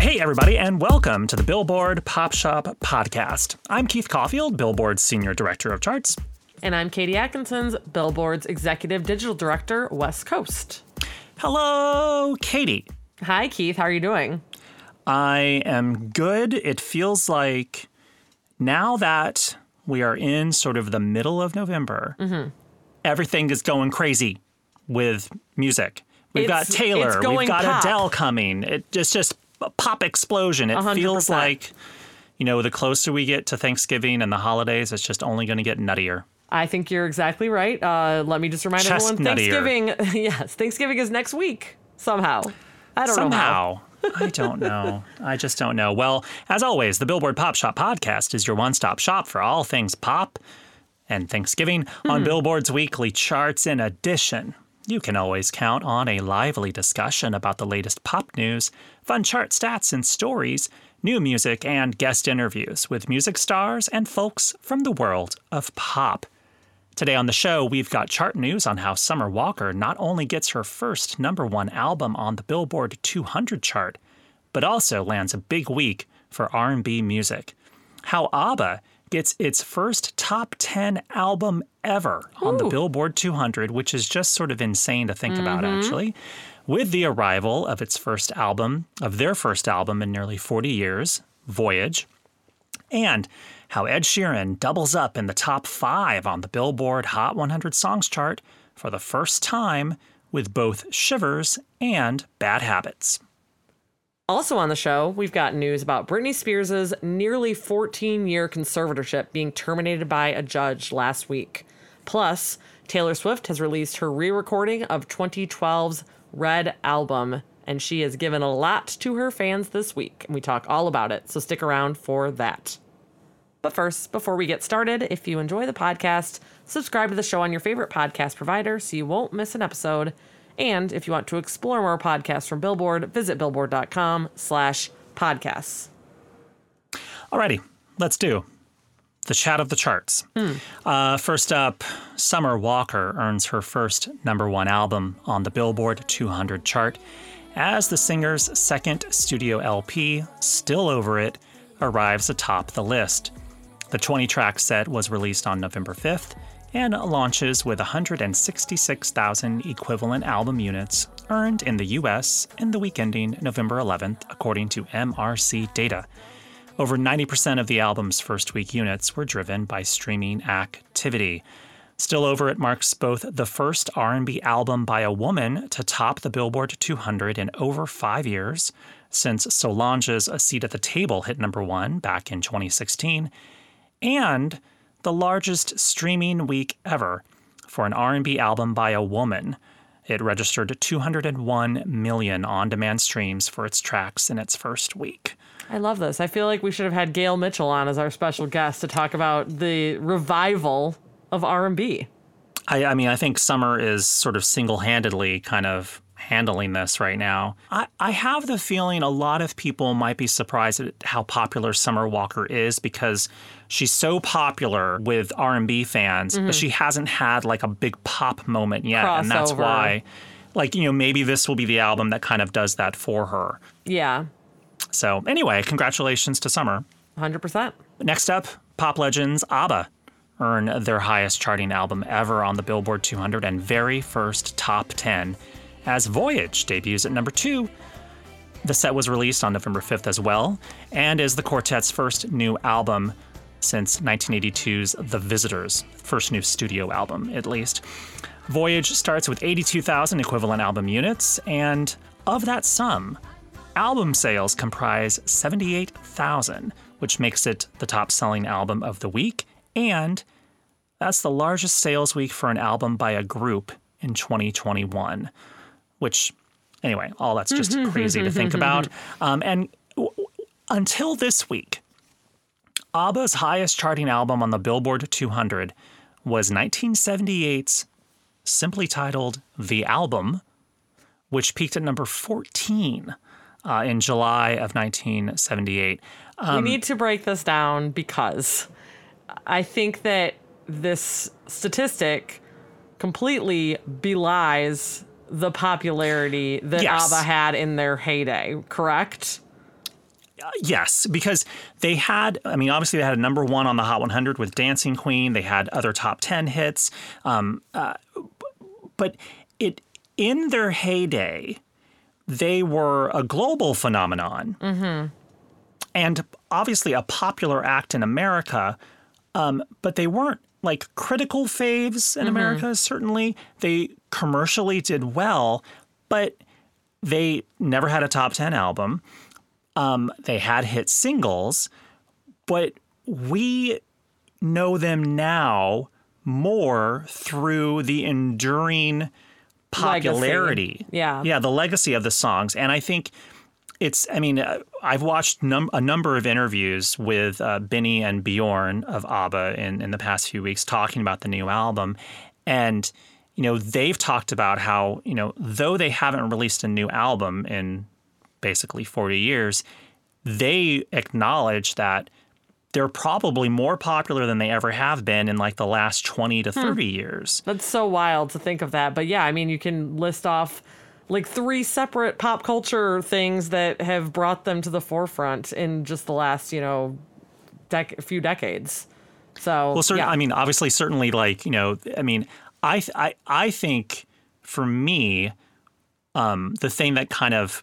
Hey, everybody, and welcome to the Billboard Pop Shop Podcast. I'm Keith Caulfield, Billboard's Senior Director of Charts. And I'm Katie Atkinson's Billboard's Executive Digital Director, West Coast. Hello, Katie. Hi, Keith. How are you doing? I am good. It feels like now that we are in sort of the middle of November, Mm-hmm. everything is going crazy with music. We've got Taylor, we've got pop. Adele coming. It just just pop explosion. It feels 100%. like you know, the closer we get to Thanksgiving and the holidays, it's just only going to get nuttier. I think you're exactly right. Uh, let me just remind everyone Chestnuttier. Thanksgiving, yes, Thanksgiving is next week somehow. I don't know. Somehow. I don't know. I just don't know. Well, as always, the Billboard Pop Shop podcast is your one stop shop for all things pop and Thanksgiving on Hmm. Billboard's weekly charts. In addition, you can always count on a lively discussion about the latest pop news, fun chart stats and stories, new music, and guest interviews with music stars and folks from the world of pop. Today on the show, we've got chart news on how Summer Walker not only gets her first number one album on the Billboard 200 chart, but also lands a big week for R&B music. How ABBA gets its first top 10 album ever on the Billboard 200, which is just sort of insane to think about mm-hmm. actually. With the arrival of its first album, of their first album in nearly 40 years, Voyage, and how Ed Sheeran doubles up in the top five on the Billboard Hot 100 Songs chart for the first time with both Shivers and Bad Habits. Also on the show, we've got news about Britney Spears' nearly 14 year conservatorship being terminated by a judge last week. Plus, Taylor Swift has released her re recording of 2012's Red album, and she has given a lot to her fans this week. And we talk all about it, so stick around for that. But first, before we get started, if you enjoy the podcast, subscribe to the show on your favorite podcast provider so you won't miss an episode. And if you want to explore more podcasts from Billboard, visit billboard.com slash podcasts. Alrighty, let's do the chat of the charts. Uh, first up, Summer Walker earns her first number one album on the Billboard 200 chart as the singer's second studio LP, Still Over It, arrives atop the list. The 20 track set was released on November 5th and launches with 166,000 equivalent album units earned in the US in the week ending November 11th, according to MRC data. Over 90% of the album's first week units were driven by streaming activity. Still Over It marks both the first R&B album by a woman to top the Billboard 200 in over 5 years, since Solange's A Seat at the Table hit number 1 back in 2016, and the largest streaming week ever for an R&B album by a woman. It registered 201 million on-demand streams for its tracks in its first week. I love this. I feel like we should have had Gail Mitchell on as our special guest to talk about the revival of R&B. I, I mean, I think Summer is sort of single handedly kind of handling this right now. I, I have the feeling a lot of people might be surprised at how popular Summer Walker is because she's so popular with R&B fans, but she hasn't had like a big pop moment yet, and that's why like, you know, maybe this will be the album that kind of does that for her. Yeah, So, anyway, congratulations to Summer. 100%. Next up, pop legends ABBA earn their highest charting album ever on the Billboard 200 and very first top 10 as Voyage debuts at number 2. The set was released on November 5th as well, and is the quartet's first new album since 1982's The Visitors, first new studio album, at least. Voyage starts with 82,000 equivalent album units, and of that sum, album sales comprise 78,000, which makes it the top selling album of the week, and that's the largest sales week for an album by a group in 2021, which, anyway, all that's just crazy to think about. Um, and w- until this week, ABBA's highest charting album on the Billboard 200 was 1978's simply titled The Album, which peaked at number 14 uh, in July of 1978. we need to break this down because I think that this statistic completely belies the popularity that Yes. ABBA had in their heyday, correct? Yes, because they had, I mean, obviously they had a number one on the Hot 100 with Dancing Queen. They had other top 10 hits. Um, uh, but it in their heyday, they were a global phenomenon. And obviously a popular act in America, um, but they weren't like critical faves in America, certainly. They commercially did well, but they never had a top 10 album. Um, they had hit singles, but we know them now more through the enduring popularity. Yeah. Yeah, the legacy of the songs. And I think it's, I mean, uh, I've watched num- a number of interviews with uh, Benny and Bjorn of ABBA in, in the past few weeks talking about the new album. And, you know, they've talked about how, you know, though they haven't released a new album in basically 40 years, they acknowledge that they're probably more popular than they ever have been in like the last 20 to 30 years. That's so wild to think of that. But yeah, I mean, you can list off like three separate pop culture things that have brought them to the forefront in just the last, you know, dec- few decades. So, Well, certainly, yeah. I mean, obviously, certainly, like you know, I mean, I, th- I, I think for me, um, the thing that kind of,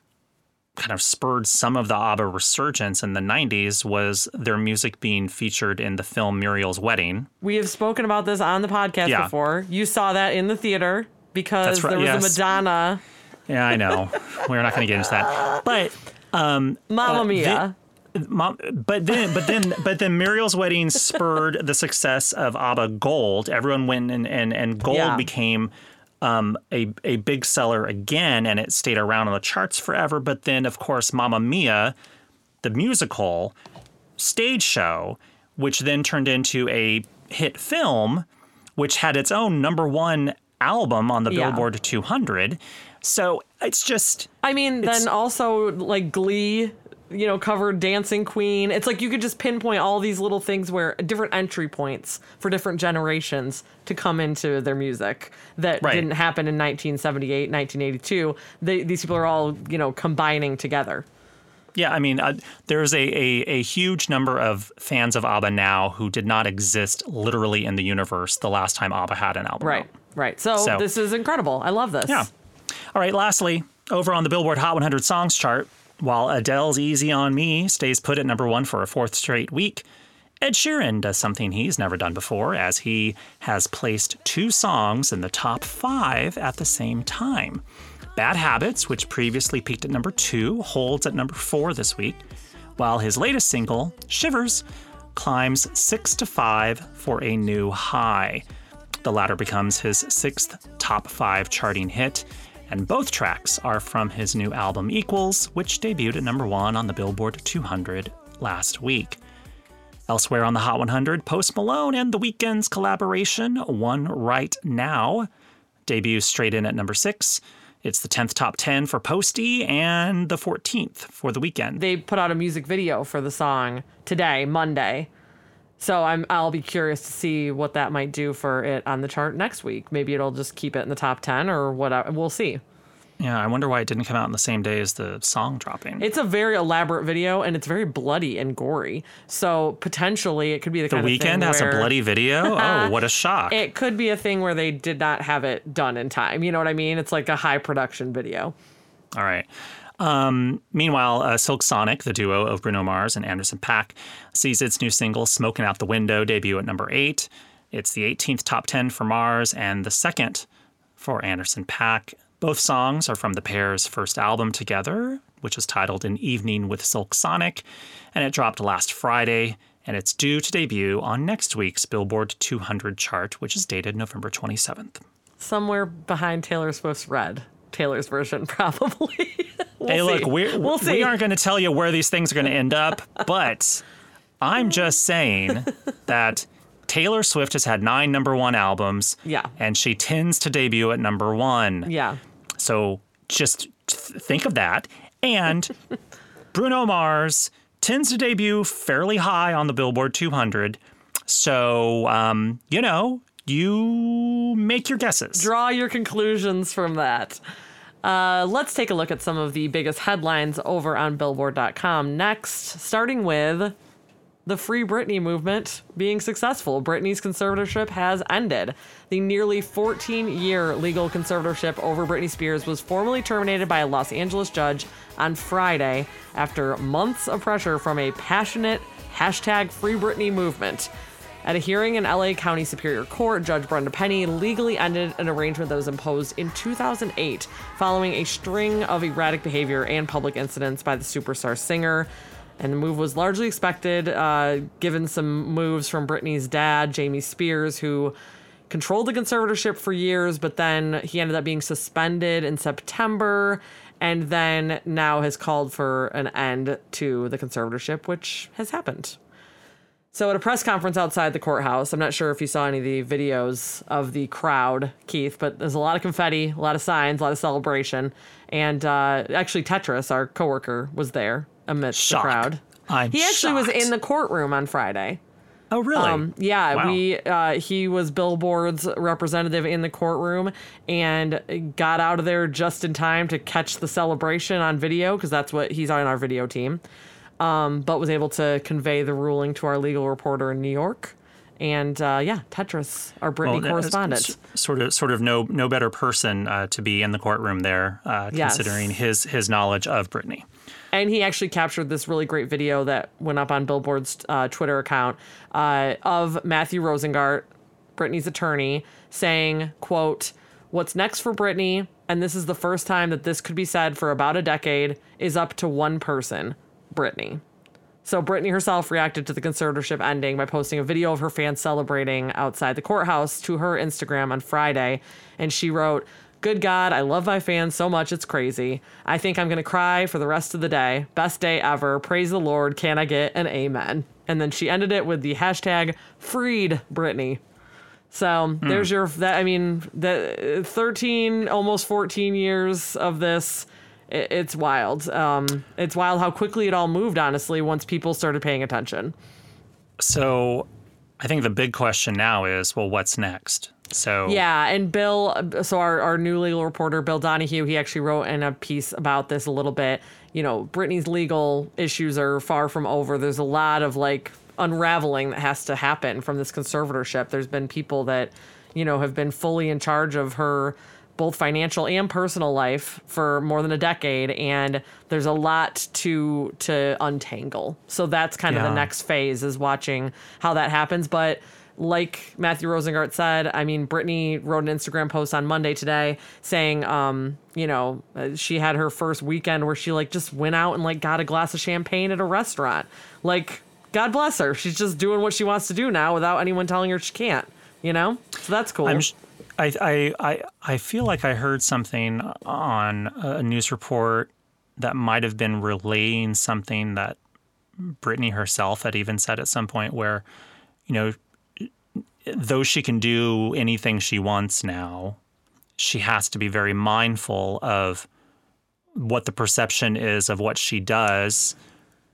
kind of spurred some of the ABBA resurgence in the '90s was their music being featured in the film Muriel's Wedding. we have spoken about this on the podcast Yeah. before. You saw that in the theater because right, there was yes. a Madonna Yeah, I know. We're not going to get into that, but Mamma Uh, Mia. Mom, but then, but then, but then, Muriel's wedding spurred the success of ABBA Gold. Everyone went and and, and Gold Yeah. became um, a a big seller again, and it stayed around on the charts forever. But then, of course, Mamma Mia, the musical stage show, which then turned into a hit film, which had its own number one album on the Yeah. Billboard 200. So it's just I mean, then also like Glee, you know, covered Dancing Queen. It's like you could just pinpoint all these little things where different entry points for different generations to come into their music that Right. didn't happen in 1978, 1982. They, these people are all, you know, combining together. Yeah, I mean, uh, there's a, a, a huge number of fans of ABBA now who did not exist literally in the universe the last time ABBA had an album. Right. out. Right. So, So- this is incredible. I love this. Yeah. All right, lastly, over on the Billboard Hot 100 Songs chart, while Adele's Easy on Me stays put at number one for a fourth straight week, Ed Sheeran does something he's never done before as he has placed two songs in the top five at the same time. Bad Habits, which previously peaked at number two, holds at number four this week, while his latest single, Shivers, climbs six to five for a new high. The latter becomes his sixth top five charting hit, and both tracks are from his new album Equals, which debuted at number one on the Billboard 200 last week. Elsewhere on the Hot 100, Post Malone and The Weeknd's collaboration, One Right Now, debuts straight in at number six. It's the 10th top 10 for Posty and the 14th for The Weeknd. They put out a music video for the song today, Monday. So I'm I'll be curious to see what that might do for it on the chart next week. Maybe it'll just keep it in the top 10 or whatever. We'll see. yeah, I wonder why it didn't come out on the same day as the song dropping. It's a very elaborate video and it's very bloody and gory. So potentially it could be the, the kind of thing Weeknd has a bloody video? Oh, what a shock. It could be a thing where they did not have it done in time. You know what I mean? It's like a high production video. All right. Meanwhile, uh, Silk Sonic, the duo of Bruno Mars and Anderson Paak, sees its new single "Smoking Out the Window" debut at number eight. It's the 18th top 10 for Mars and the second for Anderson Paak. Both songs are from the pair's first album together, which is titled An Evening with Silk Sonic, and it dropped last Friday, and it's due to debut on next week's Billboard 200 chart, which is dated November 27th. Somewhere behind Taylor Swift's Red. Taylor's version, probably. We'll hey, look, we're, we'll see. we aren't going to tell you where these things are going to end up, but I'm just saying that Taylor Swift has had nine number one albums. Yeah. And she tends to debut at number one. Yeah. So just th- think of that. And Bruno Mars tends to debut fairly high on the Billboard 200. So, um, you know, you make your guesses. Draw your conclusions from that. Uh, let's take a look at some of the biggest headlines over on Billboard.com next, starting with the Free Britney movement being successful. Britney's conservatorship has ended. The nearly 14 year legal conservatorship over Britney Spears was formally terminated by a Los Angeles judge on Friday after months of pressure from a passionate hashtag Free Britney movement. At a hearing in LA County Superior Court, Judge Brenda Penny legally ended an arrangement that was imposed in 2008 following a string of erratic behavior and public incidents by the superstar singer. And the move was largely expected, uh, given some moves from Britney's dad, Jamie Spears, who controlled the conservatorship for years, but then he ended up being suspended in September and then now has called for an end to the conservatorship, which has happened. So at a press conference outside the courthouse, I'm not sure if you saw any of the videos of the crowd, Keith, but there's a lot of confetti, a lot of signs, a lot of celebration, and uh, actually Tetris, our coworker, was there amidst Shock. the crowd. I'm He actually was in the courtroom on Friday. Oh, really? Um, yeah, Wow. we uh, he was Billboard's representative in the courtroom and got out of there just in time to catch the celebration on video because that's what he's on our video team. Um, but was able to convey the ruling to our legal reporter in New York. And uh, yeah, Tetris, our Britney Well, correspondent. Sort of, sort of, no, no better person uh, to be in the courtroom there, uh, Yes. considering his his knowledge of Britney. And he actually captured this really great video that went up on Billboard's uh, Twitter account uh, of Matthew Rosengart, Britney's attorney, saying, "quote What's next for Britney, and this is the first time that this could be said for about a decade, is up to one person, Britney." So Britney herself reacted to the conservatorship ending by posting a video of her fans celebrating outside the courthouse to her Instagram on Friday, and she wrote, "Good God, I love my fans so much it's crazy. I think I'm gonna cry for the rest of the day. Best day ever. Praise the Lord. Can I get an amen?" And then she ended it with the hashtag Freed Britney. So there's hmm. your that I mean the 13 almost 14 years of this i- it's wild. Um it's wild how quickly it all moved honestly once people started paying attention. So, I think the big question now is, well, what's next? So, Yeah, and Bill, so our, our new legal reporter, Bill Donahue, he actually wrote in a piece about this a little bit. You know, Britney's legal issues are far from over. There's a lot of like unraveling that has to happen from this conservatorship. There's been people that, you know, have been fully in charge of her both financial and personal life for more than a decade and there's a lot to to untangle. So that's kind of the next phase is watching how that happens, but like Matthew Rosengart said, I mean, Britney wrote an Instagram post on Monday today saying, um, you know, uh, she had her first weekend where she like just went out and like got a glass of champagne at a restaurant. Like, God bless her. She's just doing what she wants to do now without anyone telling her she can't, you know? So that's cool. I'm, sh- I, I, I, I feel like I heard something on a news report that might have been relaying something that Britney herself had even said at some point, where, you know, though she can do anything she wants now, she has to be very mindful of what the perception is of what she does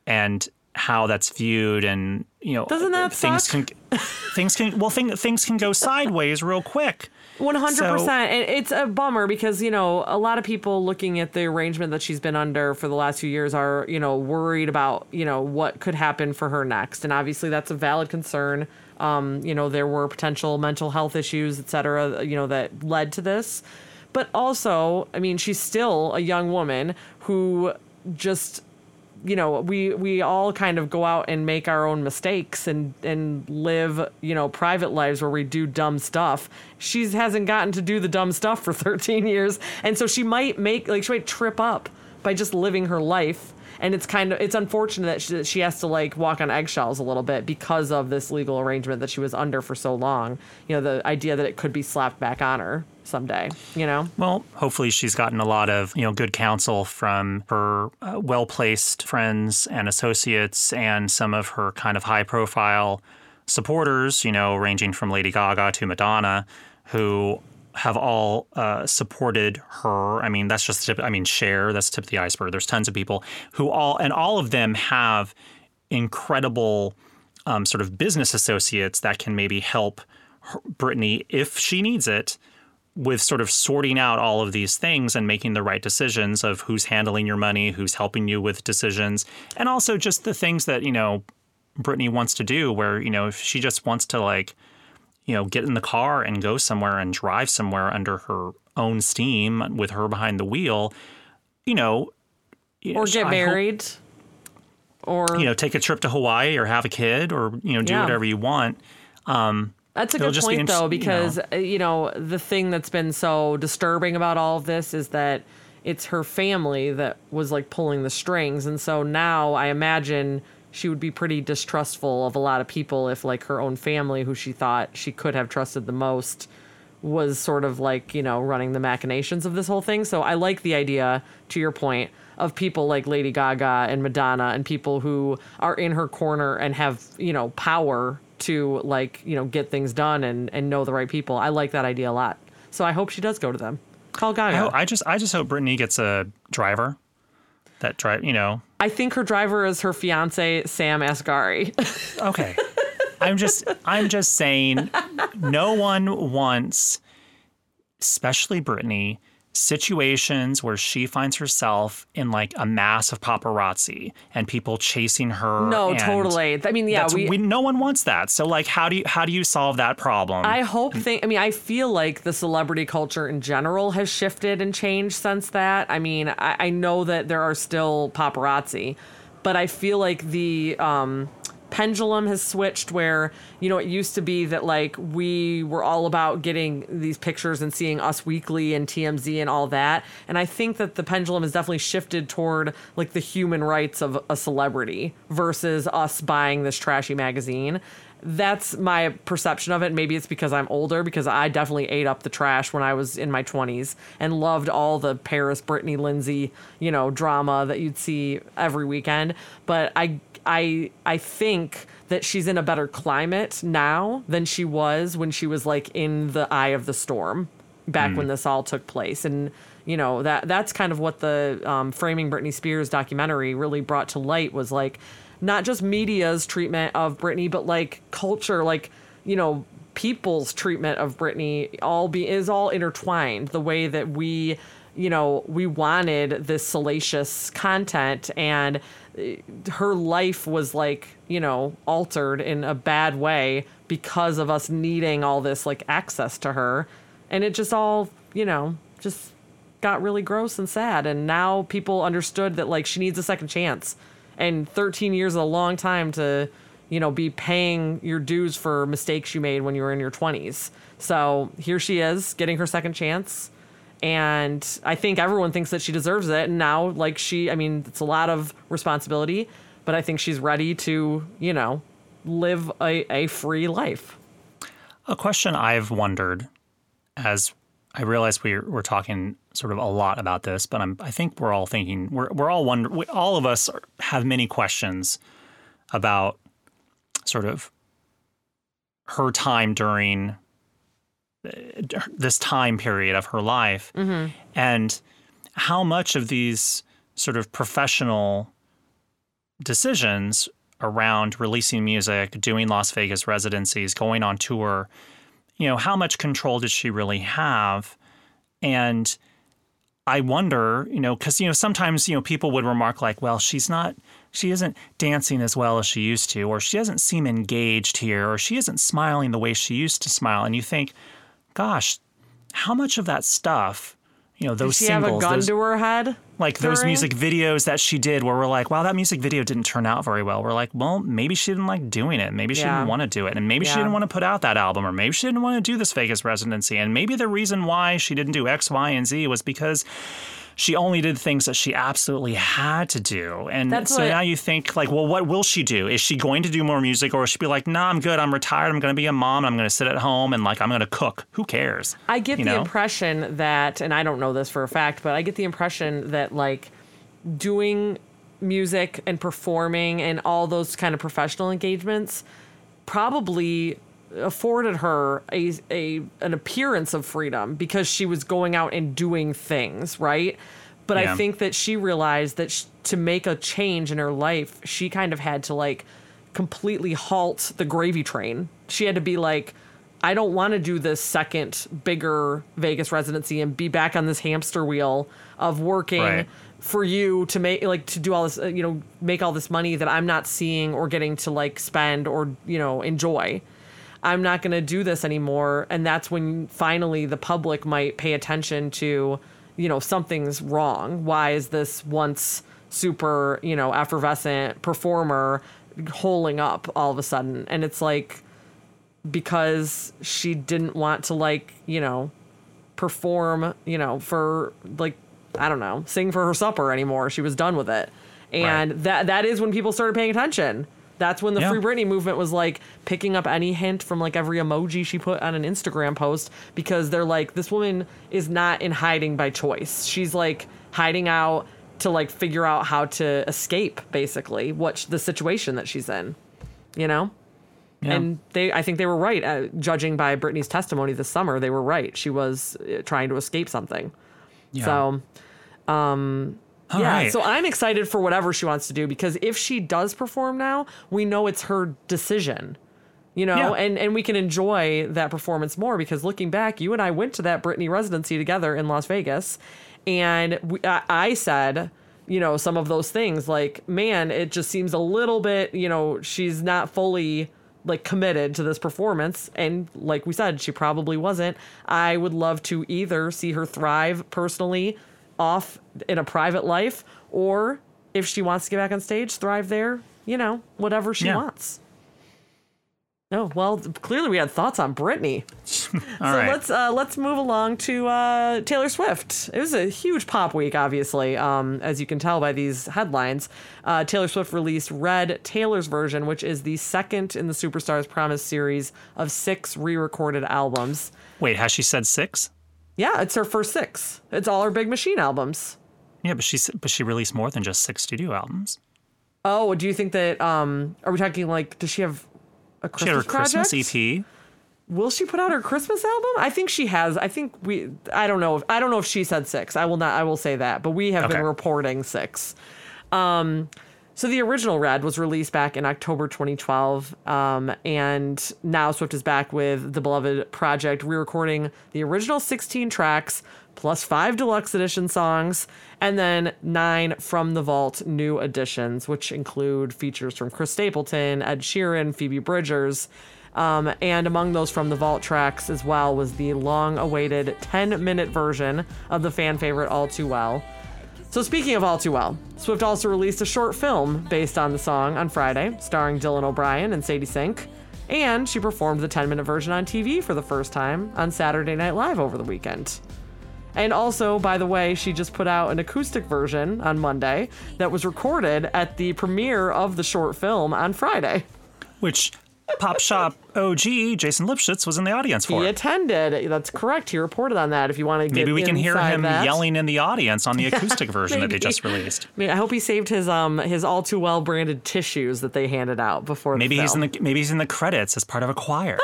and how that's viewed and you know Doesn't that things suck? can things can well thing, things can go sideways real quick One hundred percent, and it's a bummer because you know a lot of people looking at the arrangement that she's been under for the last few years are you know worried about you know what could happen for her next, and obviously that's a valid concern. Um, you know there were potential mental health issues, et cetera, you know that led to this. But also, I mean, she's still a young woman who just you know we we all kind of go out and make our own mistakes and and live you know private lives where we do dumb stuff. She hasn't gotten to do the dumb stuff for 13 years. And so she might make like she might trip up by just living her life and it's kind of it's unfortunate that she, she has to like walk on eggshells a little bit because of this legal arrangement that she was under for so long you know the idea that it could be slapped back on her someday you know Well, hopefully she's gotten a lot of you know good counsel from her uh, well-placed friends and associates, and some of her kind of high-profile supporters. You know, ranging from Lady Gaga to Madonna, who have all uh, supported her. I mean, that's just tip. I mean, share that's tip of the iceberg. There's tons of people who all, and all of them have incredible um, sort of business associates that can maybe help her, Britney if she needs it with sort of sorting out all of these things and making the right decisions of who's handling your money, who's helping you with decisions, and also just the things that, you know, Britney wants to do where, you know, if she just wants to like, you know, get in the car and go somewhere and drive somewhere under her own steam with her behind the wheel, you know, or I get hope- married or you know, take a trip to Hawaii or have a kid or, you know, do Yeah. whatever you want. That's a good be point, interest- though, you because know. uh, you know the thing that's been so disturbing about all of this is that it's her family that was like pulling the strings, and so now I imagine she would be pretty distrustful of a lot of people if like her own family, who she thought she could have trusted the most, was sort of like you know running the machinations of this whole thing. So I like the idea, to your point, of people like Lady Gaga and Madonna and people who are in her corner and have you know power to like you know get things done and and know the right people. I like that idea a lot. So I hope she does go to them. Call Gaga. I, I just I just hope Britney gets a driver that drive, you know, I think her driver is her fiance Sam Asghari. Okay. I'm just I'm just saying no one wants especially Britney situations where she finds herself in like a mass of paparazzi and people chasing her. no, totally. I mean, yeah, we. we no one wants that. So like how do you how do you solve that problem? I hope. I mean, I feel like the celebrity culture in general has shifted and changed since that. I mean, I, I know that there are still paparazzi, but I feel like the um, pendulum has switched. Where you know it used to be that like we were all about getting these pictures and seeing Us Weekly and TMZ and all that, and I think that the pendulum has definitely shifted toward like the human rights of a celebrity versus us buying this trashy magazine that's my perception of it. Maybe it's because I'm older, because I definitely ate up the trash when I was in my 20s and loved all the Paris, Britney, Lindsay, you know, drama that you'd see every weekend. But I, I, I think that she's in a better climate now than she was when she was like in the eye of the storm back when this all took place. And you know that that's kind of what the um, framing Britney Spears documentary really brought to light was like not just media's treatment of Britney, but like culture, like you know people's treatment of Britney all be is all intertwined. The way that we you know we wanted this salacious content and her life was like you know altered in a bad way because of us needing all this like access to her. And it just all you know just got really gross and sad. And now people understood that like she needs a second chance. And 13 years is a long time to you know be paying your dues for mistakes you made when you were in your 20s so here she is getting her second chance and i think everyone thinks that she deserves it. And now like she i mean it's a lot of responsibility but i think she's ready to you know live a, a free life. A question I've wondered as I realize we're, we're talking sort of a lot about this, but I'm, I think we're all thinking, we're, we're all wonder, we, all of us are, have many questions about sort of her time during this time period of her life mm-hmm. and how much of these sort of professional decisions around releasing music, doing Las Vegas residencies, going on tour, you know, how much control did she really have? And I wonder, you know, because, you know, sometimes, you know, people would remark like, well, she's not, she isn't dancing as well as she used to, or she doesn't seem engaged here, or she isn't smiling the way she used to smile. And you think, gosh, how much of that stuff you know those She singles, have a gun those, to her head. like those music videos that she did, where we're like, wow, that music video didn't turn out very well. We're like, well, maybe she didn't like doing it. Maybe she Yeah. didn't want to do it, and maybe she didn't want to put out that album, or maybe she didn't want to do this Vegas residency, and maybe the reason why she didn't do X, Y, and Z was because she only did things that she absolutely had to do. And That's so what- now you think like, well, what will she do? Is she going to do more music or will she be like, nah, I'm good. I'm retired. I'm going to be a mom. I'm going to sit at home and like, I'm going to cook. Who cares? I get You the know? impression that, and I don't know this for a fact, but I get the impression that like doing music and performing and all those kind of professional engagements probably afforded her a, a an appearance of freedom because she was going out and doing things, right? But I think that she realized that sh- to make a change in her life, she kind of had to like completely halt the gravy train. She had to be like, I don't want to do this second bigger Vegas residency and be back on this hamster wheel of working Right. for you to make like to do all this uh, you know make all this money that I'm not seeing or getting to like spend or you know enjoy. I'm not going to do this anymore and that's when finally the public might pay attention to you know something's wrong. Why is this once super, you know, effervescent performer holing up all of a sudden? And it's like because she didn't want to like, you know, perform, you know, for like I don't know, sing for her supper anymore. She was done with it. And Right. that that is when people started paying attention. That's when the Yeah. Free Britney movement was like picking up any hint from like every emoji she put on an Instagram post because they're like, this woman is not in hiding by choice. She's like hiding out to like figure out how to escape basically what sh- the situation that she's in, you know? Yeah. And they, I think they were right. Uh, judging by Britney's testimony this summer, they were right. She was uh, trying to escape something. Yeah. So, All yeah. right. So I'm excited for whatever she wants to do because if she does perform now, we know it's her decision. You know, Yeah. and and we can enjoy that performance more because looking back, you and I went to that Britney residency together in Las Vegas, and we, I, I said, you know, some of those things like, man, it just seems a little bit, you know, she's not fully like committed to this performance and like we said she probably wasn't i would love to either see her thrive personally off in a private life or if she wants to get back on stage thrive there you know whatever she Yeah. wants oh well clearly we had thoughts on Britney. All so right. let's uh, let's move along to uh, Taylor Swift. It was a huge pop week, obviously, um, as you can tell by these headlines. Uh, Taylor Swift released Red Taylor's version, which is the second in the Superstars Promise series of six re-recorded albums. Wait, has she said six? Yeah, it's her first six. It's all her Big Machine albums. Yeah, but she but she released more than just six studio albums. Oh, do you think that? Um, are we talking like? Does she have a Christmas She had her Christmas project? EP. Will she put out her Christmas album? I think she has. I think we. I don't know. If, I don't know if she said six. I will not. I will say that. But we have been reporting six. Um, so the original Red was released back in October 2012, um, and now Swift is back with the beloved project, re-recording the original 16 tracks plus five deluxe edition songs, and then nine from the vault new additions, which include features from Chris Stapleton, Ed Sheeran, Phoebe Bridgers. Um, and among those from the vault tracks as well was the long awaited 10 minute version of the fan favorite All Too Well. So, speaking of All Too Well, Swift also released a short film based on the song on Friday, starring Dylan O'Brien and Sadie Sink. And she performed the 10 minute version on TV for the first time on Saturday Night Live over the weekend. And also, by the way, she just put out an acoustic version on Monday that was recorded at the premiere of the short film on Friday. which Pop Shop OG Jason Lipshutz was in the audience for. He attended. That's correct. He reported on that. If you want to get Maybe we can hear him that. yelling in the audience on the acoustic version that they just released. I, mean, I hope he saved his um his all too well branded tissues that they handed out before. Maybe the he's in the maybe he's in the credits as part of a choir.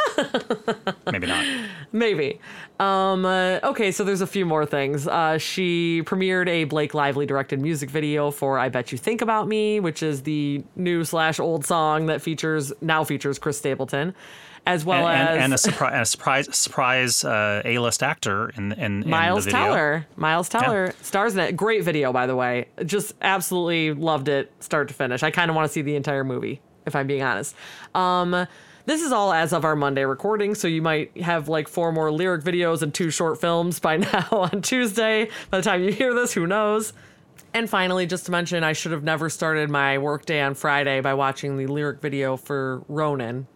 maybe not. Maybe. Um, uh, okay, so there's a few more things. Uh, she premiered a Blake Lively directed music video for "I Bet You Think About Me," which is the new slash old song that features now features Chris Stapleton, as well and, as and, and a, surpri- a surprise surprise uh, A-list actor in in, in Miles the video. Teller. Miles Teller stars in it. Great video, by the way. Just absolutely loved it, start to finish. I kind of want to see the entire movie, if I'm being honest. Um, This is all as of our Monday recording, so you might have like four more lyric videos and two short films by now on Tuesday. By the time you hear this, who knows? And finally, just to mention, I should have never started my workday on Friday by watching the lyric video for Ronan,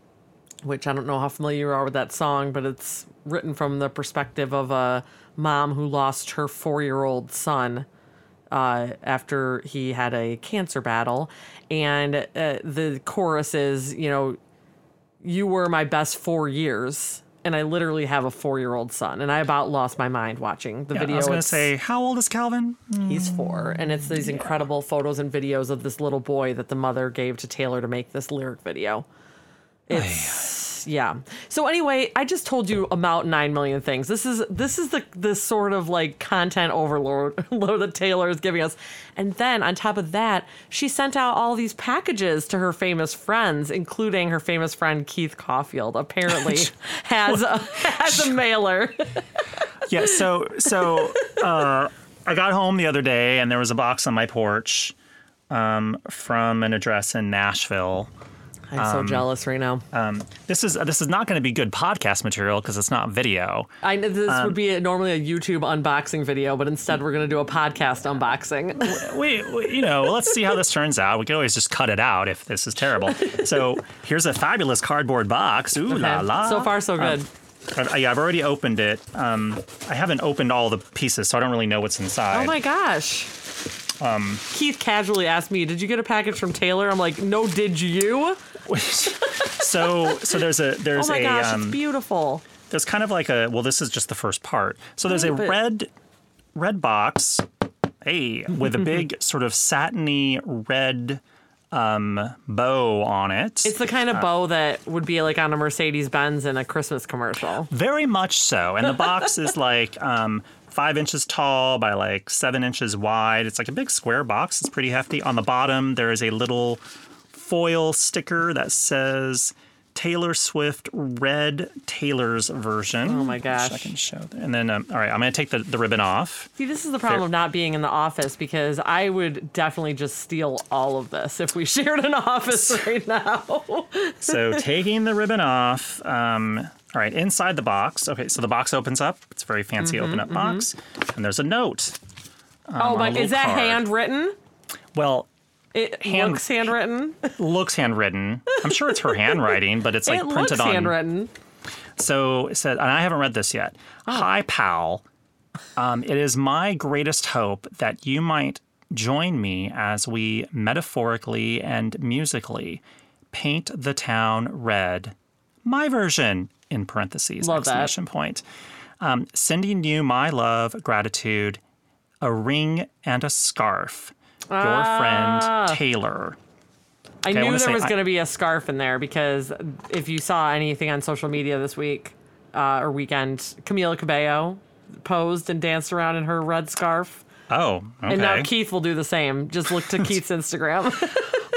which I don't know how familiar you are with that song, but it's written from the perspective of a mom who lost her four year old son uh, after he had a cancer battle. And uh, the chorus is, you know, you were my best four years. And I literally have a four year old son. And I about lost my mind watching the Yeah, video. I was going to say, how old is Calvin? He's four, and it's these incredible photos and videos of this little boy that the mother gave to Taylor to make this lyric video. It's yeah. So anyway, I just told you about nine million things. This is this is the this sort of like content overload load that Taylor is giving us, and then on top of that, she sent out all these packages to her famous friends, including her famous friend Keith Caulfield. Apparently has a, has a mailer. Yeah, so so uh, I got home the other day and there was a box on my porch um, from an address in Nashville. I'm so jealous right now. This is this is not going to be good podcast material because it's not video. I know this Um, would be a, normally a YouTube unboxing video, but instead we're going to do a podcast unboxing. We, we you know let's see how this turns out. We can always just cut it out if this is terrible. So here's a fabulous cardboard box. Ooh la la. So far, so good. I've, yeah, I've already opened it. Um, I haven't opened all the pieces, so I don't really know what's inside. oh my gosh. Um, Keith casually asked me, "Did you get a package from Taylor?" I'm like, "No, did you?" So so there's a Oh there's my a gosh, um, it's beautiful. there's kind of like a well this is just the first part. So there's a red red box hey with a big sort of satiny red um bow on it. It's the kind of bow that would be like on a Mercedes Benz in a Christmas commercial. very much so. And the box is like um five inches tall by like seven inches wide. It's like a big square box. It's pretty hefty. On the bottom there is a little foil sticker that says Taylor Swift Red Taylor's version. Oh my gosh. I can show. That. And then, um, all right, I'm going to take the, the ribbon off. See, this is the problem of not being in the office because I would definitely just steal all of this if we shared an office right now. So taking the ribbon off. Um, all right, inside the box. Okay, so the box opens up. It's a very fancy open up box, and there's a note. um, oh my! Is that card. handwritten? Well, It Hand- looks handwritten. looks handwritten. I'm sure it's her handwriting, but it's like it looks printed on. handwritten. So it said, and I haven't read this yet. Oh. Hi, pal. Um, it is my greatest hope that you might join me as we metaphorically and musically paint the town red. My version, in parentheses, Love that. exclamation point. Um, sending you my love, gratitude, a ring and a scarf. Your Ah. friend Taylor. I I knew wanna there say was going to be a scarf in there because if you saw anything on social media this week uh, or weekend, Camila Cabello posed and danced around in her red scarf. Oh, okay. And now Keith will do the same. Just look to Keith's Instagram.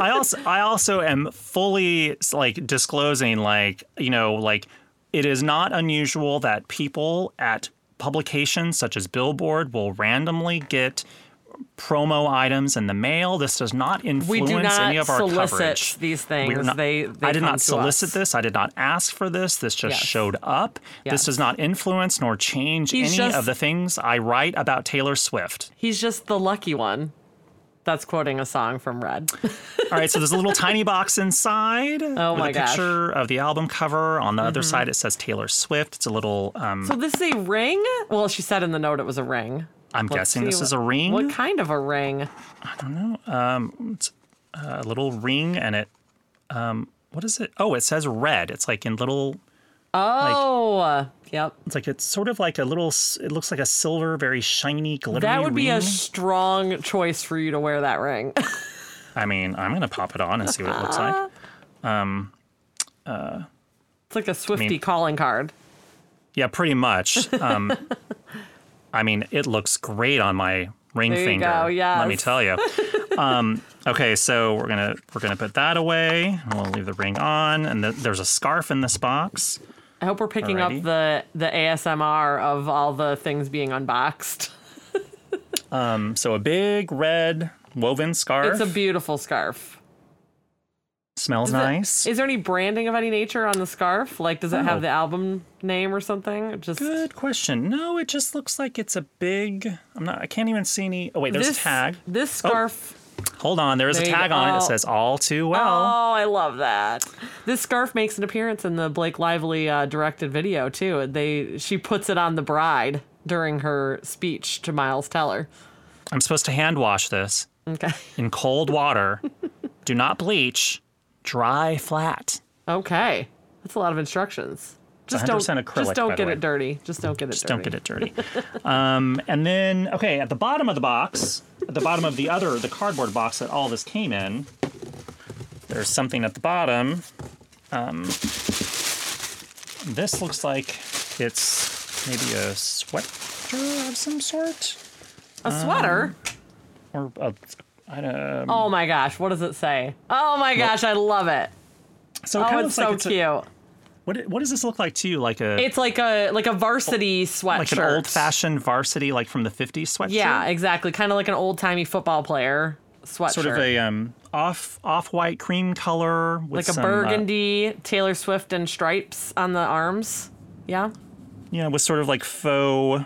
I also I also am fully like disclosing like you know like it is not unusual that people at publications such as Billboard will randomly get promo items in the mail. This does not influence do not any of our solicit coverage. these things. not- they, they I did not solicit us. this. I did not ask for this. This just Yes. showed up. Yes. This does not influence nor change He's any just- of the things I write about Taylor Swift. He's just the lucky one. That's quoting a song from Red. All right, so there's a little tiny box inside Oh with my a gosh. Mm-hmm. picture of the album cover. On the other side, it says Taylor Swift. It's a little. Um, so this is a ring? Well, she said in the note it was a ring. I'm Let's guessing see this is a ring. What kind of a ring? I don't know. Um, it's a little ring, and it. Um, what is it? Oh, it says red. It's like in little. Oh, yep. It's like it's sort of like a little. It looks like a silver, very shiny, glittery. That would be a strong choice for you to wear that ring. I mean, I'm gonna pop it on and see what it looks like. It's like a Swiftie mean- calling card. Yeah, pretty much. Um, I mean, it looks great on my ring There you finger. go, Let me tell you. um, okay, so we're gonna we're gonna put that away. We'll leave the ring on, and th- there's a scarf in this box. I hope we're picking Alrighty. up the the ASMR of all the things being unboxed. So a big red woven scarf. It's a beautiful scarf. Smells it- nice. Is there any branding of any nature on the scarf? Like, does it Oh. have the album name or something? Just Good question. No, it just looks like it's a big. I'm not. I can't even see any. Oh wait, there's this a tag. This scarf. Hold on, there is a There you tag on it that Oh. says "All Too Well." Oh, I love that. This scarf makes an appearance in the Blake Lively uh, directed video too. They she puts it on the bride during her speech to Miles Teller. I'm supposed to hand wash this Okay. in cold water. Do not bleach. Dry flat. Okay. That's a lot of instructions. Just 100% don't acrylic, just don't get it dirty. Just don't get it Just dirty. Just don't get it dirty. um, and then, okay, at the bottom of the box, at the bottom of the other, the cardboard box that all this came in, there's something at the bottom. Um, this looks like it's maybe a sweater of some sort, A sweater? or a, I don't. oh my gosh, what does it say? Oh my gosh, I love it. So it Oh, kind it's looks like so it's a- cute. what, what does this look like to you? Like a It's like a like a varsity sweatshirt. like an old-fashioned varsity, like from the '50s sweatshirt. Yeah, exactly. Kind of like an old timey football player sweatshirt. sort of a um, off off white cream color with like a some, uh, burgundy Taylor Swift and stripes on the arms. Yeah. yeah, with sort of like faux,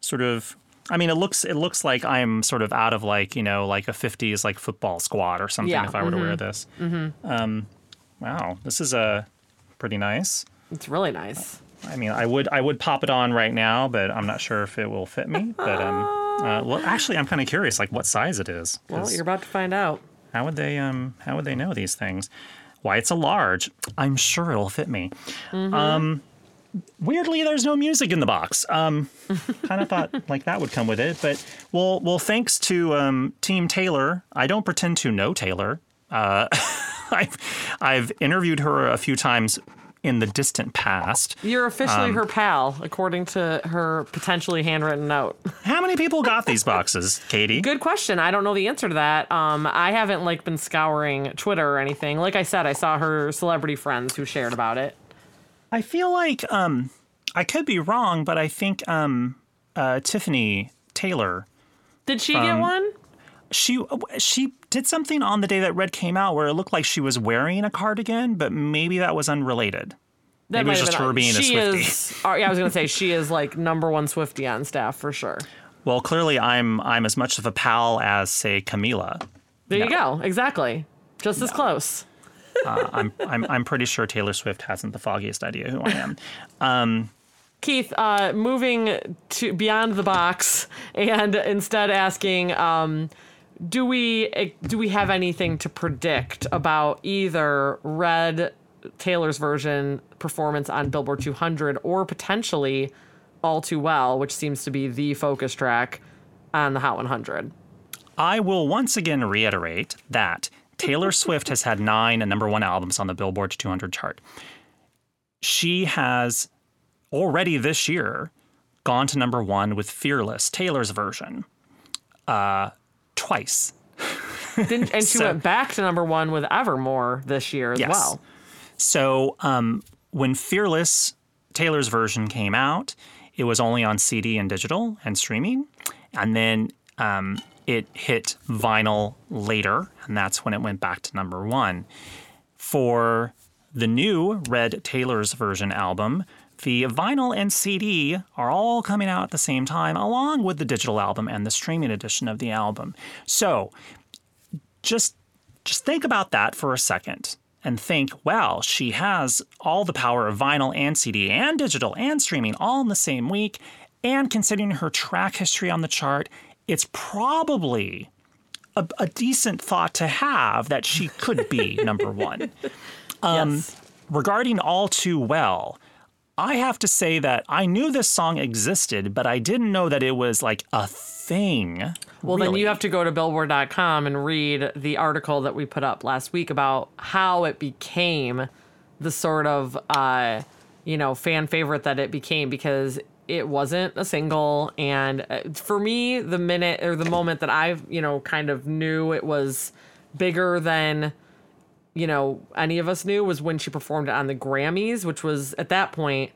sort of. I mean, it looks it looks like I'm sort of out of like you know like a '50s like football squad or something Yeah, if I were to wear this. Mm-hmm. Um, wow, this is a pretty nice. It's really nice. I mean, I would I would pop it on right now, but I'm not sure if it will fit me. But um, uh, well, actually, I'm kind of curious, like what size it is. Well, you're about to find out. How would they um how would they know these things? Why it's a large. I'm sure it'll fit me. Um weirdly there's no music in the box. Um kind of thought like that would come with it, but well well thanks to um Team Taylor. I don't pretend to know Taylor. Uh I've I've interviewed her a few times in the distant past. You're officially Um, her pal, according to her potentially handwritten note. How many people got these boxes, Katie? Good question. I don't know the answer to that. Um, I haven't like been scouring Twitter or anything. Like I said, I saw her celebrity friends who shared about it. I feel like um, I could be wrong, but I think um, uh, Tiffany Taylor Did she get one? she she did something on the day that Red came out where it looked like she was wearing a cardigan, but maybe that was unrelated. That Maybe it was just her being a she Swiftie. Is, oh, yeah, I was gonna say she is like number one Swiftie on staff for sure. Well, clearly I'm I'm as much of a pal as say Camila. There you go. Exactly. Just as close. I'm I'm I'm pretty sure Taylor Swift hasn't the foggiest idea who I am. Keith, uh, moving to beyond the box and instead asking, um, do we eh, do we have anything to predict about either Red Taylor's version performance on Billboard 200 or potentially All Too Well, which seems to be the focus track on the Hot 100? I will once again reiterate that Taylor Swift has had nine number one albums on the Billboard 200 chart. She has already this year gone to number one with Fearless, Taylor's version, uh, twice. Didn't, and she So- went back to number one with Evermore this year as Yes. well. So um, when Fearless, Taylor's version came out, it was only on CD and digital and streaming. And then um, it hit vinyl later, and that's when it went back to number one. For the new Red Taylor's version album, the vinyl and CD are all coming out at the same time, along with the digital album and the streaming edition of the album. So just just think about that for a second and think, wow, she has all the power of vinyl and CD and digital and streaming all in the same week. And considering her track history on the chart, it's probably a, a decent thought to have that she could be number one. yes. Regarding All Too Well, I have to say that I knew this song existed, but I didn't know that it was like a thing. Well, then you have to go to billboard.com and read the article that we put up last week about how it became the sort of, uh, you know, fan favorite that it became because it wasn't a single. And uh, for me, the minute or the moment that I, you know, kind of knew it was bigger than, you know, any of us knew was when she performed it on the Grammys, which was at that point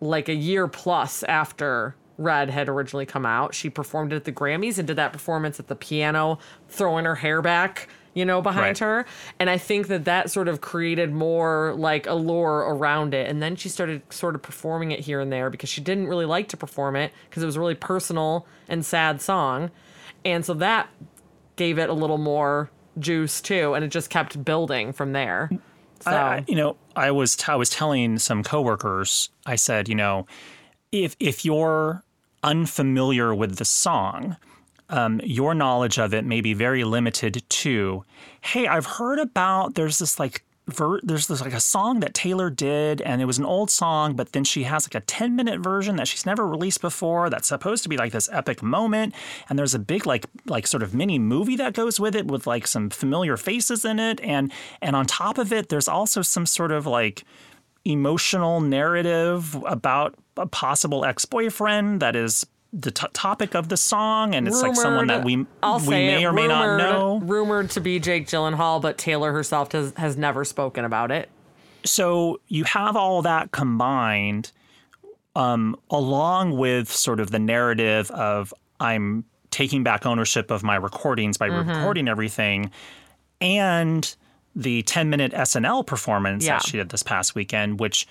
like a year plus after Red had originally come out. She performed it at the Grammys and did that performance at the piano, throwing her hair back you know, behind Right. her. And I think that that sort of created more like allure around it. And then she started sort of performing it here and there because she didn't really like to perform it because it was a really personal and sad song. And so that gave it a little more juice too. And it just kept building from there. So, I, you know, I was I was telling some coworkers. I said, you know, if if you're unfamiliar with the song, um, your knowledge of it may be very limited to, hey, I've heard about there's this like ver- there's this like a song that Taylor did and it was an old song, but then she has like a 10 minute version that she's never released before that's supposed to be like this epic moment. And there's a big like like sort of mini movie that goes with it with like some familiar faces in it. And and on top of it, there's also some sort of like emotional narrative about a possible ex-boyfriend that is the t- topic of the song and it's like someone that we I'll we may it, or may not know Rumored to be Jake Gyllenhaal, but Taylor herself has, has never spoken about it. so you have all that combined um, along with sort of the narrative of i'm taking back ownership of my recordings by Mm-hmm. recording everything and the 10 minute snl performance Yeah. that she did this past weekend which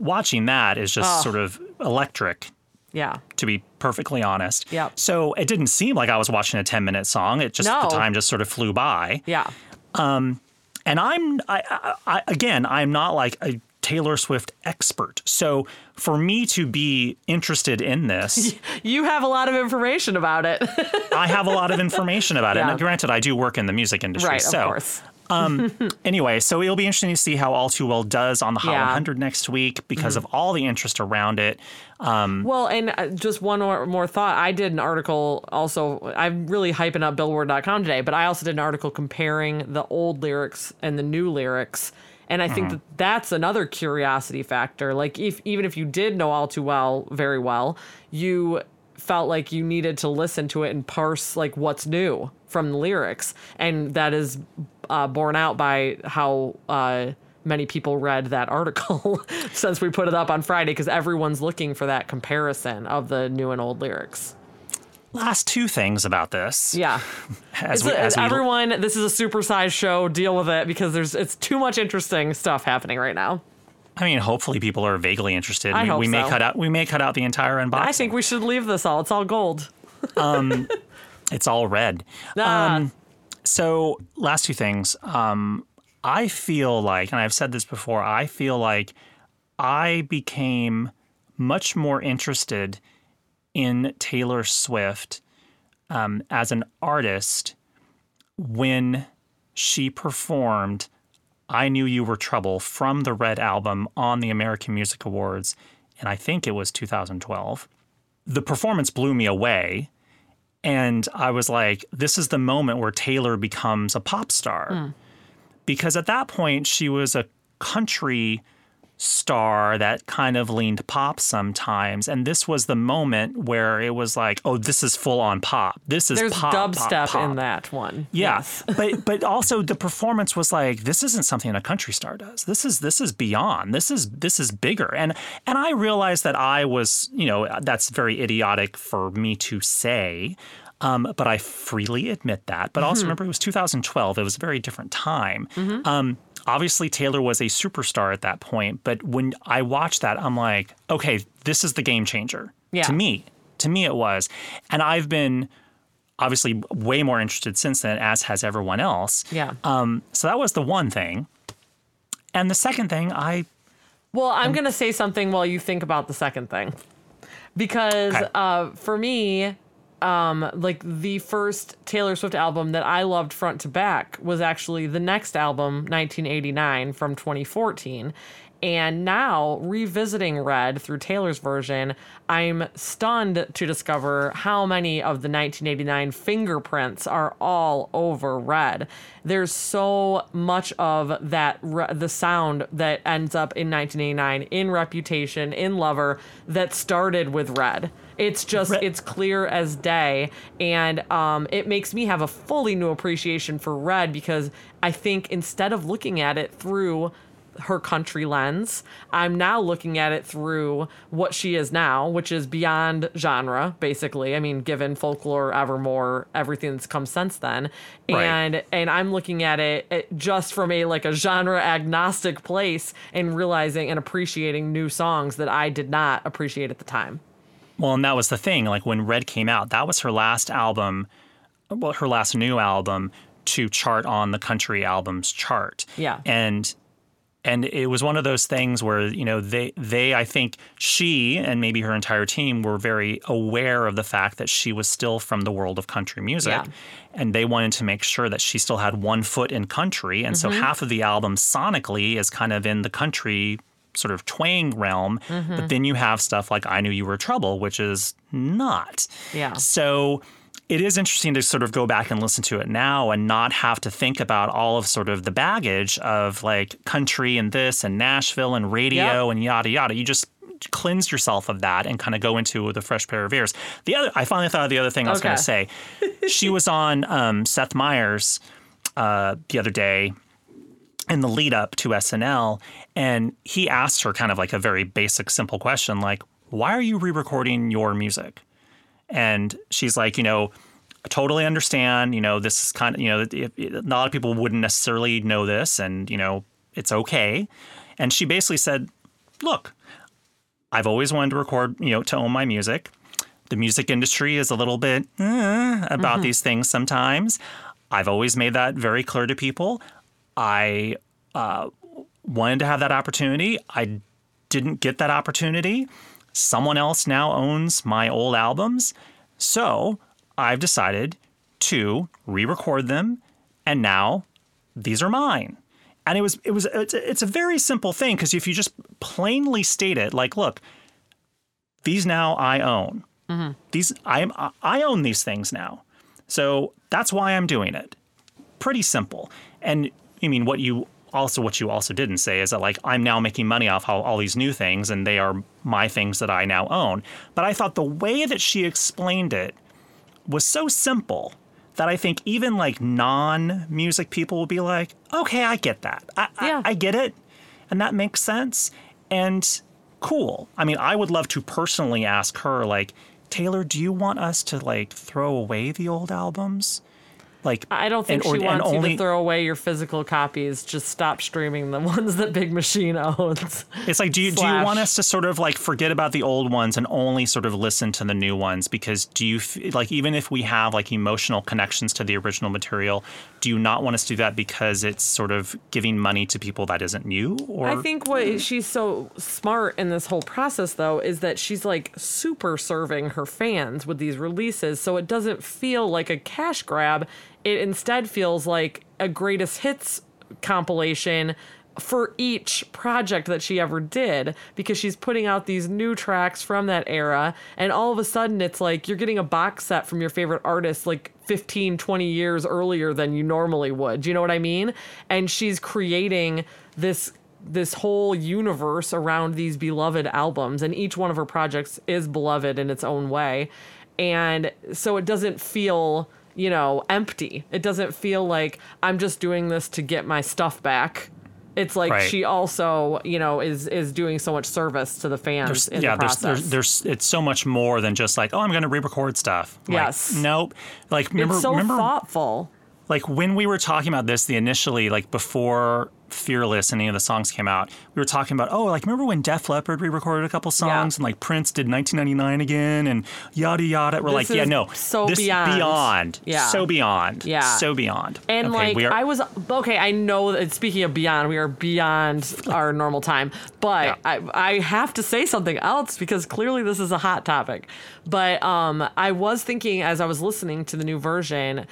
watching that is just sort of electric Yeah. to be perfectly honest. Yep. So it didn't seem like I was watching a 10 minute song. It just, No. the time just sort of flew by. Yeah. Um, and I'm, I, I, I, again, I'm not like a Taylor Swift expert. So for me to be interested in this, You have a lot of information about it. I have a lot of information about it. Yeah. And granted, I do work in the music industry. right, so course. anyway, so it'll be interesting to see how All Too Well does on the Hot Yeah. Mm-hmm. 100 next week because of all the interest around it. Well, and uh, just one more, more thought. I did an article also. I'm really hyping up Billboard.com today, but I also did an article comparing the old lyrics and the new lyrics. And I think that that's another curiosity factor. Like, if even if you did know all too well, very well, you felt like you needed to listen to it and parse like what's new from the lyrics, and that is uh, borne out by how. Uh, many people read that article since we put it up on Friday because everyone's looking for that comparison of the new and old lyrics. Last two things about this. Yeah. As we, a- as we everyone, this is a supersized show. Deal with it because there's it's too much interesting stuff happening right now. I mean, hopefully people are vaguely interested. I we hope we may so. cut out we may cut out the entire unboxing. I think we should leave this all. It's all gold. it's all red. Ah, So last two things. Um, I feel like, and I've said this before, I feel like I became much more interested in Taylor Swift um, as an artist when she performed I Knew You Were Trouble from the Red Album on the American Music Awards, and I think it was 2012. The performance blew me away. And I was like, this is the moment where Taylor becomes a pop star. Hmm. Because at that point, she was a country star that kind of leaned pop sometimes. And this was the moment where it was like, oh, this is full on pop. This is there's pop. pop, dubstep pop. in that one. Yeah, Yes. but but also the performance was like this isn't something a country star does. This is this is beyond. This is this is bigger. And and I realized that I was you know that's very idiotic for me to say. Um, but I freely admit that. But also remember, it was 2012. It was a very different time. Um, obviously, Taylor was a superstar at that point. But when I watched that, I'm like, okay, this is the game changer. Yeah. To me, to me, it was. And I've been obviously way more interested since then, as has everyone else. Yeah. Um, so that was the one thing. And the second thing, I Well, I'm going to say something while you think about the second thing. Because Okay. uh, for me, um, like the first Taylor Swift album that I loved front to back was actually the next album, 1989 from 2014. And now, revisiting Red through Taylor's version, I'm stunned to discover how many of the 1989 fingerprints are all over Red. There's so much of that, re- the sound that ends up in 1989 in Reputation, in Lover, that started with Red. It's just, Red- it's clear as day. And um, it makes me have a fully new appreciation for Red because I think instead of looking at it through her country lens. I'm now looking at it through what she is now, which is beyond genre, basically. I mean, given folklore, Evermore, everything that's come since then, Right. and and I'm looking at it, it just from a like a genre agnostic place and realizing and appreciating new songs that I did not appreciate at the time. Well, and that was the thing. Like when Red came out, that was her last album, well, her last new album to chart on the country albums chart. Yeah. And and it was one of those things where you know they they I think she and maybe her entire team were very aware of the fact that she was still from the world of country music Yeah. and they wanted to make sure that she still had one foot in country and so Mm-hmm. half of the album sonically is kind of in the country sort of twang realm Mm-hmm. but then you have stuff like I knew you were trouble which is not Yeah. so it is interesting to sort of go back and listen to it now and not have to think about all of sort of the baggage of like country and this and Nashville and radio Yep. and yada yada. You just cleanse yourself of that and kind of go into with a fresh pair of ears. The other, I finally thought of the other thing I was going to say. She was on um, Seth Meyers uh, the other day in the lead up to SNL, and he asked her kind of like a very basic, simple question, like, "Why are you re-recording your music?" And she's like, you know, I totally understand. You know, this is kind of, you know, it, it, a lot of people wouldn't necessarily know this, and you know, it's okay. And she basically said, look, I've always wanted to record, you know, to own my music. The music industry is a little bit eh, about these things sometimes. I've always made that very clear to people. I uh, wanted to have that opportunity. I didn't get that opportunity. Someone else now owns my old albums. So I've decided to re record them. And now these are mine. And it was, it was, it's a, it's a very simple thing because if you just plainly state it, like, look, these now I own. Mm-hmm. These I am I own these things now. So that's why I'm doing it. Pretty simple. And I mean what you also what you also didn't say is that like I'm now making money off all, all these new things and they are my things that I now own. But I thought the way that she explained it was so simple that I think even like non-music people will be like, okay, I get that. I, Yeah. I, I get it. And that makes sense. And cool. I mean, I would love to personally ask her, like, Taylor, do you want us to like throw away the old albums? Like, I don't think and- she wants you only- to throw away your physical copies. Just stop streaming the ones that Big Machine owns. It's like, do you do you want us to sort of like forget about the old ones and only sort of listen to the new ones? Because do you f- like even if we have like emotional connections to the original material, do you not want us to do that because it's sort of giving money to people that isn't you? Or I think what she's so smart in this whole process, though, is that she's like super serving her fans with these releases. So it doesn't feel like a cash grab. It instead feels like a greatest hits compilation for each project that she ever did because she's putting out these new tracks from that era and all of a sudden it's like you're getting a box set from your favorite artist like 15 20 years earlier than you normally would. Do you know what i mean? And she's creating this this whole universe around these beloved albums and each one of her projects is beloved in its own way. And so it doesn't feel you know empty it doesn't feel like i'm just doing this to get my stuff back it's like Right. she also you know is is doing so much service to the fans there's, in yeah, the there's, there's there's it's so much more than just like oh I'm going to re-record stuff. Like, Yes. nope. Like remember it's so remember thoughtful like when we were talking about this the initially like before fearless and any of the songs came out we were talking about oh like remember when def leppard re-recorded a couple songs and like prince did 1999 again and yada yada we're This like yeah no so this beyond. beyond Yeah. so beyond Yeah. so beyond And Okay, like we are, I was okay, I know that speaking of beyond, we are beyond our normal time. But Yeah. I I have to say something else because clearly this is a hot topic. But um I was thinking as I was listening to the new version,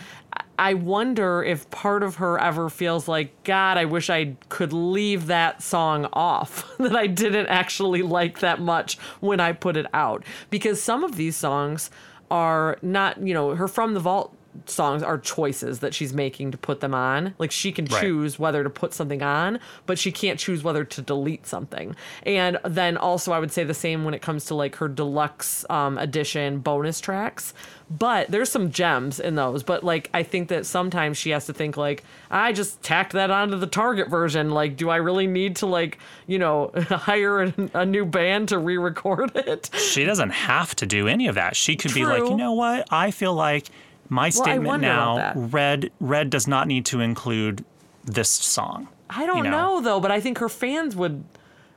I- wonder if part of her ever feels like, God, I wish I could leave that song off that I didn't actually like that much when I put it out. Because some of these songs are not, you know, her From the Vault songs are choices that she's making to put them on. Like she can Right. choose whether to put something on, but she can't choose whether to delete something. And then also, I would say the same when it comes to like her deluxe um, edition bonus tracks. But there's some gems in those. But like, I think that sometimes she has to think like, I just tacked that onto the Target version. Like, do I really need to like, you know, hire a, a new band to re-record it? She doesn't have to do any of that. She could be like, you know what? I feel like my I statement now, red red does not need to include this song. I don't you know. know. though, but I think her fans would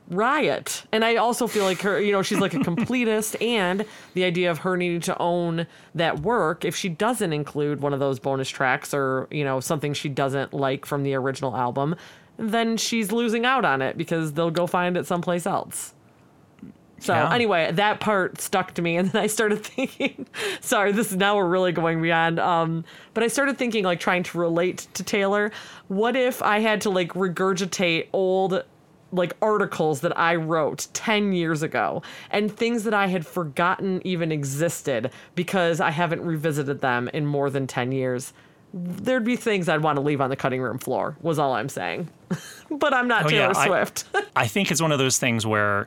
riot. And I also feel like her, you know, she's like a completist and the idea of her needing to own that work if she doesn't include one of those bonus tracks or, you know, something she doesn't like from the original album, then she's losing out on it because they'll go find it someplace else. So Yeah. anyway, that part stuck to me, and then I started thinking. sorry, this is now we're really going beyond. Um, but I started thinking, like, trying to relate to Taylor. What if I had to like regurgitate old, like, articles that I wrote ten years ago, and things that I had forgotten even existed because I haven't revisited them in more than ten years? There'd be things I'd want to leave on the cutting room floor. Was all I'm saying. but I'm not Oh, Taylor yeah, I- Swift. I think it's one of those things where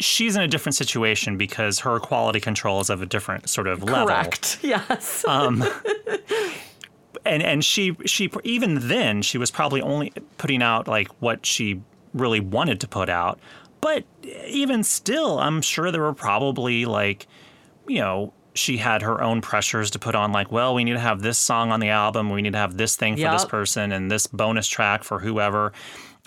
she's in a different situation because her quality control is of a different sort of level. Correct. Yes. Um, and and she she even then she was probably only putting out like what she really wanted to put out but even still i'm sure there were probably like you know she had her own pressures to put on like well we need to have this song on the album we need to have this thing for this person and this bonus track for whoever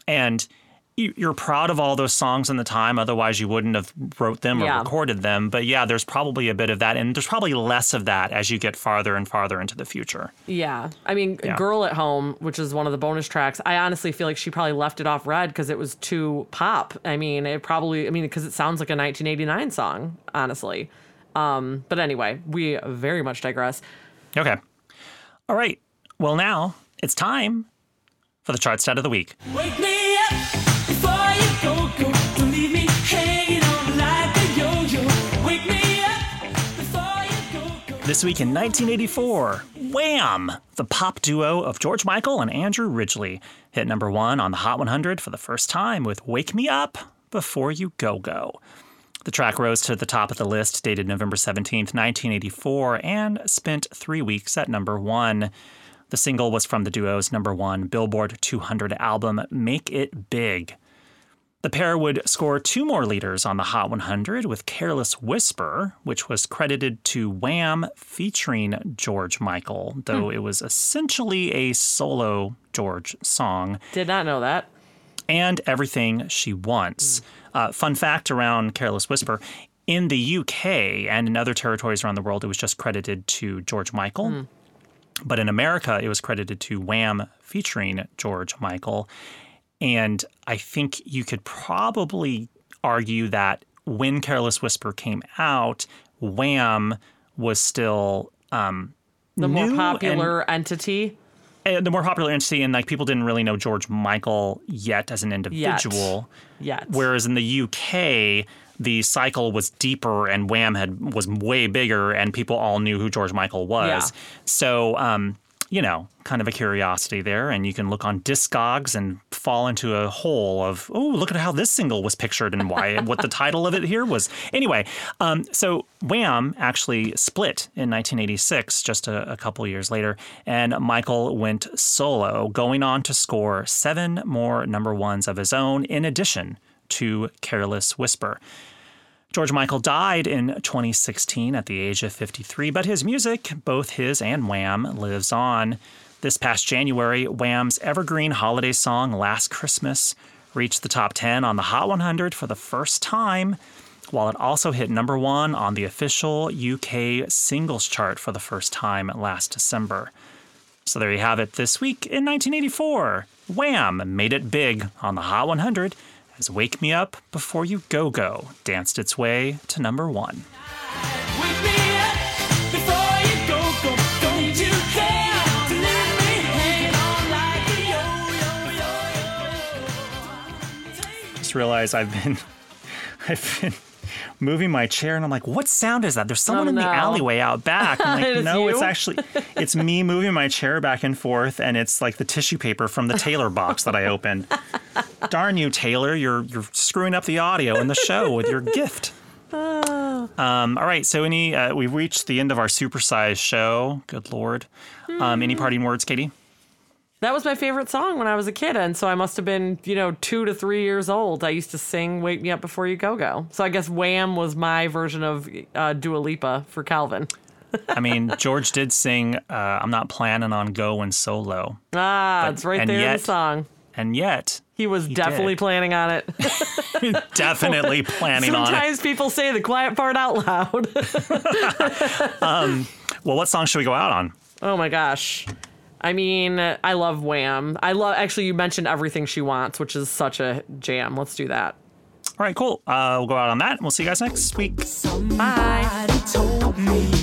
and you're proud of all those songs in the time otherwise you wouldn't have wrote them or Yeah. recorded them but yeah there's probably a bit of that and there's probably less of that as you get farther and farther into the future Yeah. I mean, Yeah. Girl at Home, which is one of the bonus tracks, I honestly feel like she probably left it off red because it was too pop. I mean, it probably, I mean, because it sounds like a 1989 song, honestly. Um, but anyway, we very much digress. Okay. All right. Well, now it's time for the chart stat of the week. This week in 1984, Wham! The pop duo of George Michael and Andrew Ridgely hit number one on the Hot 100 for the first time with Wake Me Up Before You Go Go. The track rose to the top of the list, dated November 17th, 1984, and spent three weeks at number one. The single was from the duo's number one Billboard 200 album, Make It Big. The pair would score two more leaders on the Hot 100 with Careless Whisper, which was credited to Wham featuring George Michael, though hmm. it was essentially a solo George song, Did not know that. and Everything She Wants. Hmm. Uh, fun fact around Careless Whisper in the UK and in other territories around the world, it was just credited to George Michael. Hmm. But in America, it was credited to Wham featuring George Michael. And I think you could probably argue that when Careless Whisper came out, Wham was still um, The more new and- popular entity. uh, the more popular entity, and like people didn't really know George Michael yet as an individual. Yet. Whereas in the UK, the cycle was deeper, and Wham had was way bigger, and people all knew who George Michael was. Yeah. So, um, you know, kind of a curiosity there, and you can look on Discogs and fall into a hole of oh, look at how this single was pictured and why what the title of it here was. Anyway, um, so Wham actually split in 1986, just a, a couple years later, and Michael went solo, going on to score seven more number ones of his own, in addition to Careless Whisper. George Michael died in 2016 at the age of 53, but his music, both his and Wham, lives on. This past January, Wham's evergreen holiday song Last Christmas reached the top 10 on the Hot 100 for the first time, while it also hit number one on the official UK singles chart for the first time last December. So there you have it this week in 1984. Wham made it big on the Hot 100 as Wake Me Up Before You Go Go danced its way to number one. Wake me up before you go, go. Don't you care to leave me hanging on like a yo-yo. Just realized I've been I've been moving my chair, and I'm like, "What sound is that?" There's someone Oh, in the alleyway out back. I'm like, "No, it's actually it's me moving my chair back and forth, and it's like the tissue paper from the Taylor box that I opened." Darn you, Taylor! You're you're screwing up the audio in the show with your gift. Um, all right, so any uh, we've reached the end of our supersized show. Good lord. Um, any parting words, Katie? That was my favorite song when I was a kid, and so I must have been, you know, two to three years old. I used to sing "Wake Me Up Before You Go Go." So I guess Wham was my version of uh, Dua Lipa for Calvin. I mean, George did sing uh, "I'm not planning on going solo," Ah, But- it's right there in yet- the song. and yet He was he definitely did. planning on it. definitely planning on it. Sometimes people say the quiet part out loud. Well, what song should we go out on? oh my gosh. I mean, I love Wham. I love actually you mentioned everything she wants, which is such a jam. Let's do that. All right, cool. Uh, we'll go out on that. and We'll see you guys next week. Somebody told me